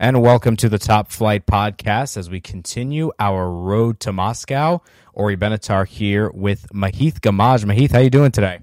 and welcome to the Top Flight Podcast as we continue our road to Moscow. Ori Benatar here with Mahith Gamaj. Mahith, how you doing today?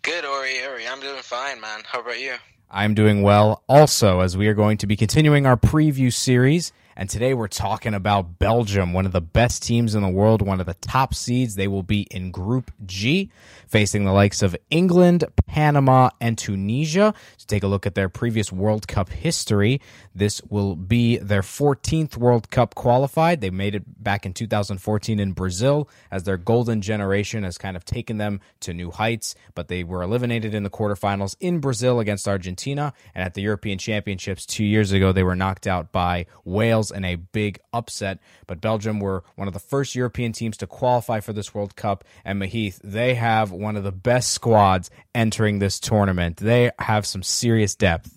Good, Ori. Ori, I'm doing fine, man. How about you? I'm doing well also, as we are going to be continuing our preview series and today we're talking about Belgium, one of the best teams in the world, one of the top seeds. They will be in Group G, facing the likes of England, Panama, and Tunisia. To take a look at their previous World Cup history, this will be their 14th World Cup qualified. They made it back in 2014 in Brazil as their golden generation has kind of taken them to new heights, but they were eliminated in the quarterfinals in Brazil against Argentina. And at the European Championships two years ago, they were knocked out by Wales Wales in a big upset. But Belgium were one of the first European teams to qualify for this World Cup. And Mahith, they have one of the best squads entering this tournament. They have some serious depth.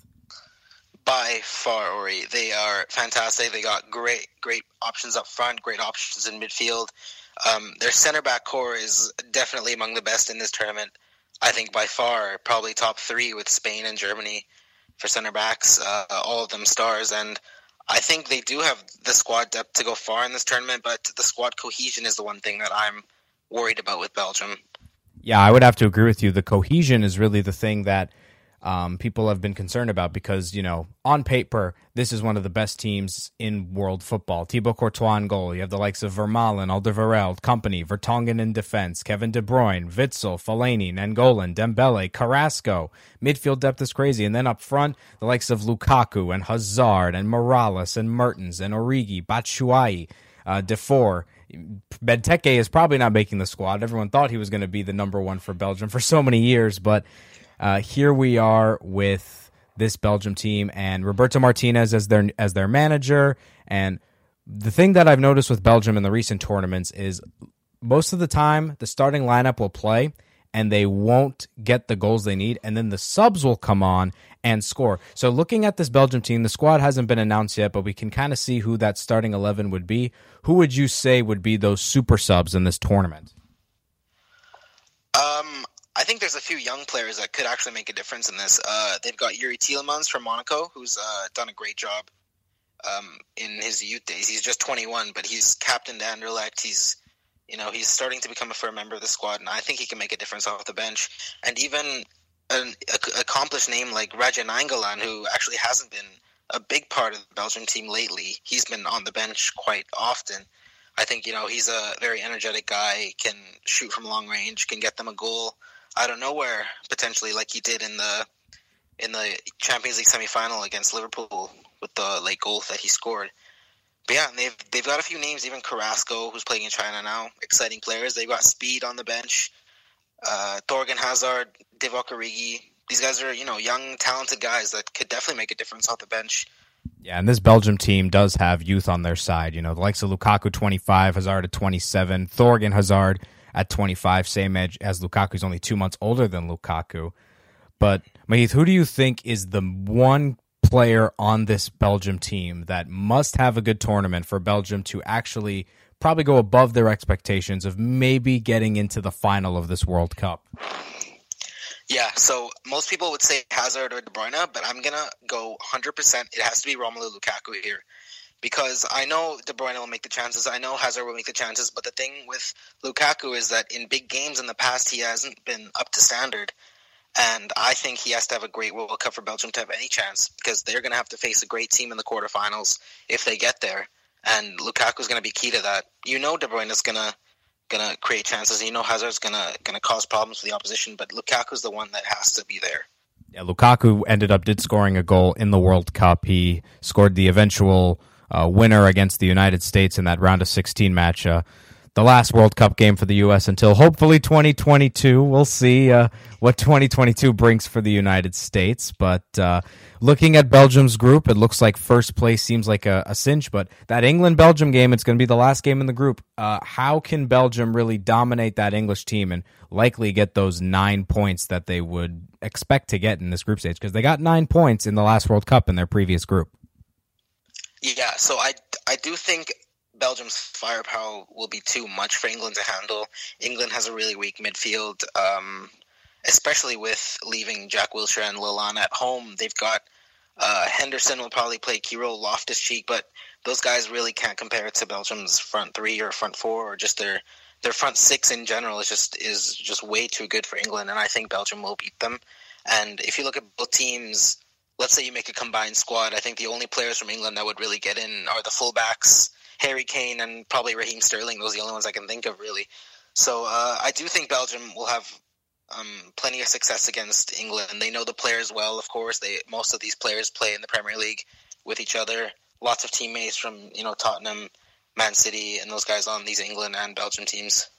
By far, Ori, they are fantastic. They got great, great options up front, great options in midfield. Um, their center back core is definitely among the best in this tournament. I think by far, probably top three with Spain and Germany for center backs. Uh, all of them stars, and I think they do have the squad depth to go far in this tournament, but the squad cohesion is the one thing that I'm worried about with Belgium. Yeah, I would have to agree with you. The cohesion is really the thing that um, people have been concerned about because, you know, on paper, this is one of the best teams in world football. Thibaut Courtois in goal. You have the likes of Vermaelen, Alderweireld, Kompany, Vertonghen in defense, Kevin De Bruyne, Witsel, Fellaini, Nainggolan, Dembele, Carrasco. Midfield depth is crazy. And then up front, the likes of Lukaku and Hazard and Mirallas and Mertens and Origi, Batshuayi, uh, Defour. Benteke is probably not making the squad. Everyone thought he was going to be the number one for Belgium for so many years, but uh, here we are with this Belgium team and Roberto Martinez as their as their manager. And the thing that I've noticed with Belgium in the recent tournaments is most of the time the starting lineup will play and they won't get the goals they need, and then the subs will come on and score. So, looking at this Belgium team, the squad hasn't been announced yet, but we can kind of see who that starting 11 would be. Who would you say would be those super subs in this tournament? I think there's a few young players that could actually make a difference in this. Uh, they've got Yuri Tielemans from Monaco, who's uh, done a great job um, in his youth days. He's just 21, but he's captain Anderlecht. He's you know he's starting to become a firm member of the squad, and I think he can make a difference off the bench. And even an accomplished name like Radja Nainggolan, who actually hasn't been a big part of the Belgian team lately, he's been on the bench quite often. I think you know he's a very energetic guy, can shoot from long range, can get them a goal out of nowhere potentially, like he did in the in the Champions League semifinal against Liverpool with the late goal that he scored. But yeah, they've they've got a few names, even Carrasco, who's playing in China now. Exciting players. They've got speed on the bench. Uh, Thorgan Hazard, Divock Origi. These guys are you know young, talented guys that could definitely make a difference off the bench. Yeah, and this Belgium team does have youth on their side. You know, the likes of Lukaku, twenty five, Hazard at twenty seven, Thorgan Hazard at 25, same age as Lukaku. He's only two months older than Lukaku. But Mahith, who do you think is the one player on this Belgium team that must have a good tournament for Belgium to actually probably go above their expectations of maybe getting into the final of this World Cup? Yeah, so most people would say Hazard or De Bruyne, but I'm gonna go 100%. It has to be Romelu Lukaku here because I know De Bruyne will make the chances. I know Hazard will make the chances. But the thing with Lukaku is that in big games in the past, he hasn't been up to standard. And I think he has to have a great World Cup for Belgium to have any chance because they're going to have to face a great team in the quarterfinals if they get there. And Lukaku is going to be key to that. You know, De Bruyne is going to going to create chances. You know, Hazard's going to going to cause problems for the opposition. But Lukaku's the one that has to be there. Yeah, Lukaku ended up did scoring a goal in the World Cup. He scored the eventual winner against the United States in that round of 16 match. Uh, the last World Cup game for the U.S. until hopefully 2022. We'll see uh, what 2022 brings for the United States. But uh, looking at Belgium's group, it looks like first place seems like a, a cinch. But that England Belgium game, it's going to be the last game in the group. Uh, how can Belgium really dominate that English team and likely get those nine points that they would expect to get in this group stage? Because they got nine points in the last World Cup in their previous group. Yeah, so I, I do think Belgium's firepower will be too much for England to handle. England has a really weak midfield, um, especially with leaving Jack Wilshere and Lallana at home. They've got Uh, Henderson will probably play key role, Loftus Cheek, but those guys really can't compare to Belgium's front three or front four or just their their front six in general is just is just way too good for England, and I think Belgium will beat them. And if you look at both teams, let's say you make a combined squad, I think the only players from England that would really get in are the fullbacks, Harry Kane and probably Raheem Sterling. Those are the only ones I can think of really. So uh, I do think Belgium will have um, plenty of success against England. They know the players well, of course. They most of these players play in the Premier League with each other. Lots of teammates from you know Tottenham, Man City, and those guys on these England and Belgium teams.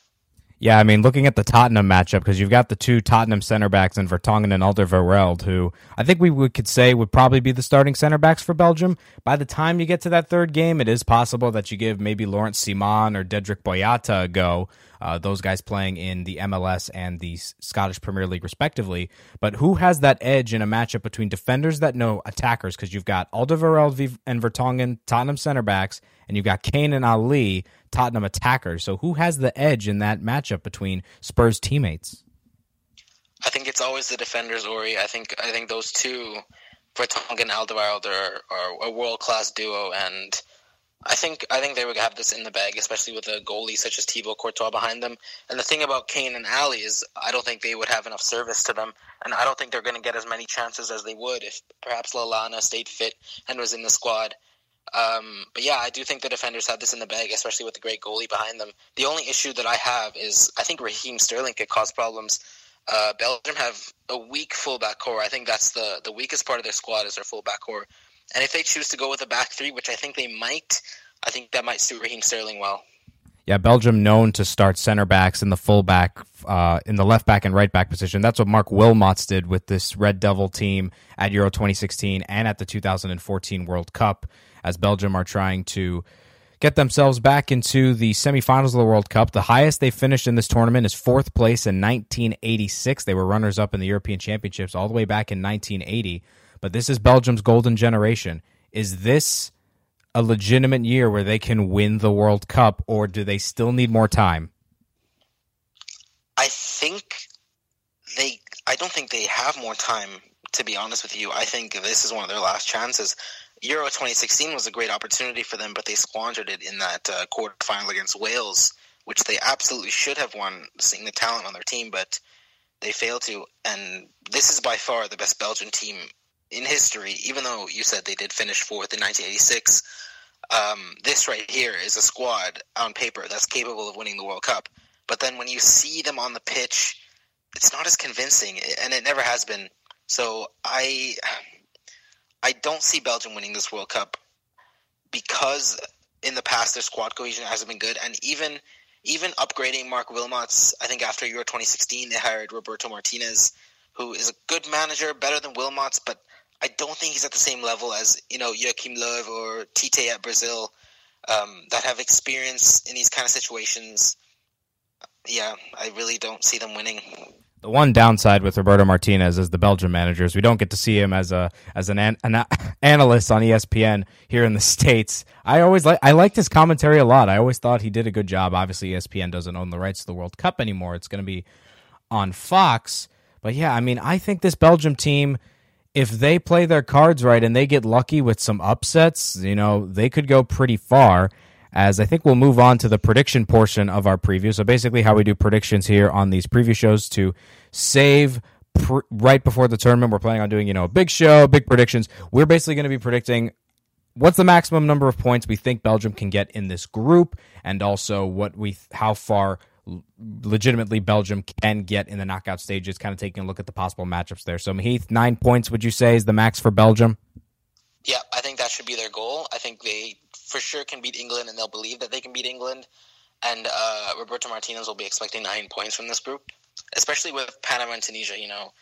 Yeah, I mean, looking at the Tottenham matchup, because you've got the two Tottenham center backs in Vertonghen and Alderweireld, who I think we would, could say would probably be the starting center backs for Belgium. By the time you get to that third game, it is possible that you give maybe Laurent Ciman or Dedryck Boyata a go. Uh, those guys playing in the MLS and the Scottish Premier League, respectively. But who has that edge in a matchup between defenders that know attackers? Because you've got Alderweireld and Vertonghen, Tottenham center backs, and you've got Kane and Alli, Tottenham attackers. So who has the edge in that matchup between Spurs teammates? I think it's always the defenders, Ori. I think I think those two, Vertonghen and Alderweireld, are, are a world class duo, and I think I think they would have this in the bag, especially with a goalie such as Thibaut Courtois behind them. And the thing about Kane and Alli is, I don't think they would have enough service to them, and I don't think they're going to get as many chances as they would if perhaps Lallana stayed fit and was in the squad. Um, but yeah, I do think the defenders have this in the bag, especially with the great goalie behind them. The only issue that I have is I think Raheem Sterling could cause problems. Uh, Belgium have a weak fullback core. I think that's the the weakest part of their squad is their fullback core. And if they choose to go with a back three, which I think they might, I think that might suit Raheem Sterling well. Yeah, Belgium known to start center backs in the fullback, uh, in the left back and right back position. That's what Marc Wilmots did with this Red Devil team at Euro 2016 and at the 2014 World Cup as Belgium are trying to get themselves back into the semifinals of the World Cup. The highest they finished in this tournament is fourth place in 1986. They were runners up in the European Championships all the way back in 1980. But this is Belgium's golden generation. Is this a legitimate year where they can win the World Cup, or do they still need more time? I think they. I don't think they have more time. To be honest with you, I think this is one of their last chances. Euro 2016 was a great opportunity for them, but they squandered it in that uh, quarterfinal against Wales, which they absolutely should have won, seeing the talent on their team, but they failed to. And this is by far the best Belgian team in history, even though you said they did finish fourth in 1986. Um, this right here is a squad on paper that's capable of winning the World Cup. But then when you see them on the pitch, it's not as convincing, and it never has been. So I I don't see Belgium winning this World Cup because in the past their squad cohesion hasn't been good, and even even upgrading Marc Wilmots, I think after Euro 2016 they hired Roberto Martinez, who is a good manager, better than Wilmots, but I don't think he's at the same level as you know Joachim Löw or Tite at Brazil um, that have experience in these kind of situations. Yeah, I really don't see them winning. The one downside with Roberto Martinez as the Belgian manager is we don't get to see him as a as an, an, an analyst on ESPN here in the states. I always like I liked his commentary a lot. I always thought he did a good job. Obviously, ESPN doesn't own the rights to the World Cup anymore. It's going to be on Fox. But yeah, I mean, I think this Belgium team, if they play their cards right and they get lucky with some upsets, you know, they could go pretty far as I think we'll move on to the prediction portion of our preview. So basically, how we do predictions here on these preview shows to save pr- right before the tournament. We're planning on doing you know a big show, big predictions. We're basically going to be predicting what's the maximum number of points we think Belgium can get in this group, and also what we how far legitimately Belgium can get in the knockout stages. Kind of taking a look at the possible matchups there. So Heath, nine points would you say is the max for Belgium? Yeah, I think that should be their goal. I think they for sure can beat England, and they'll believe that they can beat England. And uh, Roberto Martinez will be expecting nine points from this group, especially with Panama and Tunisia. You know,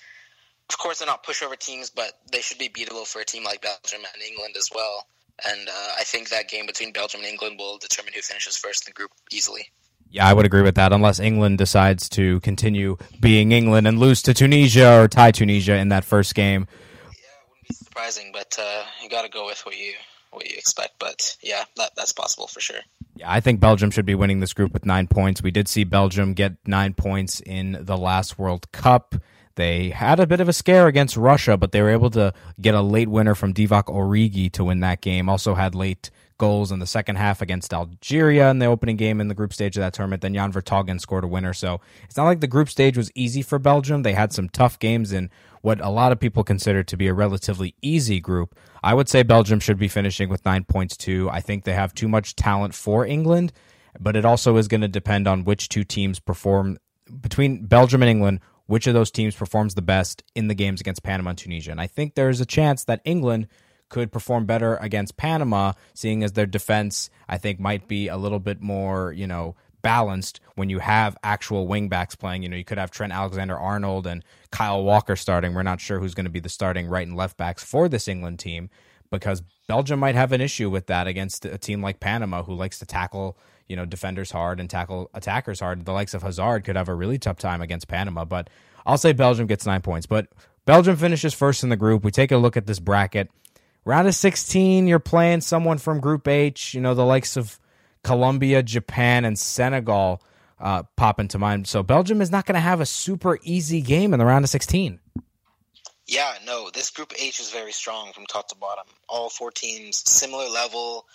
of course they're not pushover teams, but they should be beatable for a team like Belgium and England as well. And uh, I think that game between Belgium and England will determine who finishes first in the group easily. Yeah, I would agree with that. Unless England decides to continue being England and lose to Tunisia or tie Tunisia in that first game. Yeah, it wouldn't be surprising, but uh, you got to go with what you what you expect. But yeah, that, that's possible for sure. Yeah, I think Belgium should be winning this group with nine points. We did see Belgium get nine points in the last World Cup. They had a bit of a scare against Russia, but they were able to get a late winner from Divock Origi to win that game. Also had late goals in the second half against Algeria in the opening game in the group stage of that tournament. Then Jan Vertonghen scored a winner. So it's not like the group stage was easy for Belgium. They had some tough games in what a lot of people consider to be a relatively easy group. I would say Belgium should be finishing with nine points too. I think they have too much talent for England, but it also is going to depend on which two teams perform between Belgium and England which of those teams performs the best in the games against Panama and Tunisia. And I think there's a chance that England could perform better against Panama, seeing as their defense, I think, might be a little bit more, you know, balanced when you have actual wingbacks playing. You know, you could have Trent Alexander Arnold and Kyle Walker starting. We're not sure who's going to be the starting right and left backs for this England team because Belgium might have an issue with that against a team like Panama who likes to tackle you know defenders hard and tackle attackers hard. The likes of Hazard could have a really tough time against Panama, but I'll say Belgium gets nine points. But Belgium finishes first in the group. We take a look at this bracket. Round of 16, you're playing someone from Group H, you know, the likes of Colombia, Japan, and Senegal uh, pop into mind. So Belgium is not going to have a super easy game in the round of 16. Yeah, no, this Group H is very strong from top to bottom. All four teams, similar level,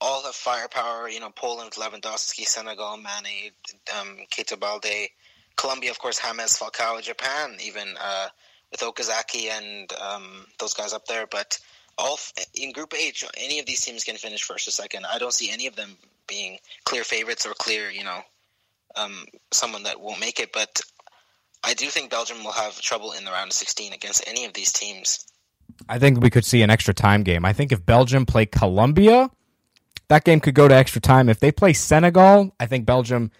all have firepower. You know, Poland, Lewandowski, Senegal, Mane, um, Keita Balde, Colombia, of course, James Falcao, Japan, even uh, with Okazaki and um, those guys up there. But all in Group H, any of these teams can finish first or second. I don't see any of them being clear favorites or clear, you know, um, someone that won't make it. But I do think Belgium will have trouble in the round of 16 against any of these teams. I think we could see an extra time game. I think if Belgium play Colombia, that game could go to extra time. If they play Senegal, I think Belgium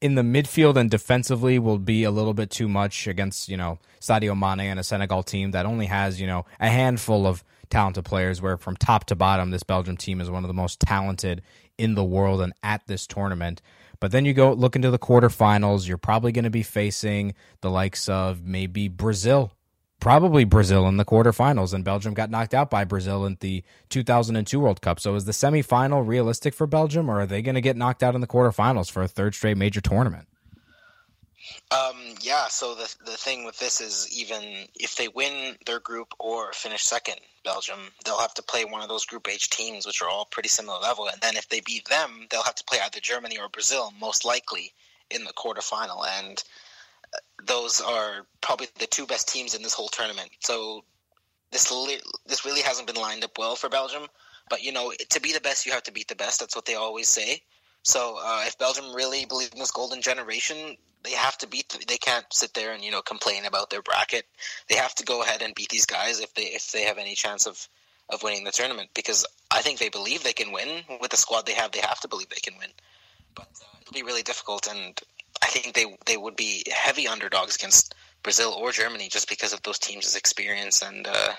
in the midfield and defensively will be a little bit too much against, you know, Sadio Mane and a Senegal team that only has, you know, a handful of talented players where from top to bottom this Belgium team is one of the most talented in the world and at this tournament. But then you go look into the quarterfinals, you're probably going to be facing the likes of maybe Brazil probably Brazil in the quarterfinals, and Belgium got knocked out by Brazil in the 2002 World Cup. So is the semifinal realistic for Belgium, or are they going to get knocked out in the quarterfinals for a third straight major tournament? Um, yeah. So the the thing with this is even if they win their group or finish second, Belgium, they'll have to play one of those Group H teams, which are all pretty similar level, and then if they beat them, they'll have to play either Germany or Brazil, most likely in the quarterfinal, and uh, those are probably the two best teams in this whole tournament. So this li- this really hasn't been lined up well for Belgium. But you know, to be the best, you have to beat the best. That's what they always say. So uh, if Belgium really believe in this golden generation, they have to beat. They can't sit there and you know complain about their bracket. They have to go ahead and beat these guys if they if they have any chance of of winning the tournament. Because I think they believe they can win with the squad they have. They have to believe they can win. But uh, it'll be really difficult, and I think they they would be heavy underdogs against Brazil or Germany just because of those teams' experience, and uh,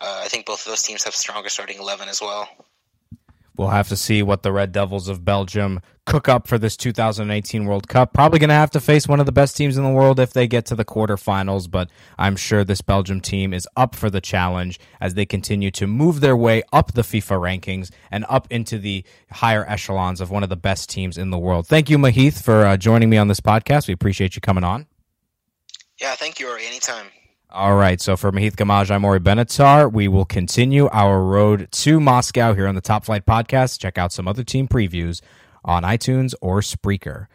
uh, I think both of those teams have stronger starting eleven as well. We'll have to see what the Red Devils of Belgium cook up for this 2018 World Cup. Probably going to have to face one of the best teams in the world if they get to the quarterfinals, but I'm sure this Belgium team is up for the challenge as they continue to move their way up the FIFA rankings and up into the higher echelons of one of the best teams in the world. Thank you, Mahith, for uh, joining me on this podcast. We appreciate you coming on. Yeah, thank you, Ori. Anytime. All right. So for Mahith Gamaj, I'm Ori Benatar. We will continue our road to Moscow here on the Top Flight Podcast. Check out some other team previews on iTunes or Spreaker.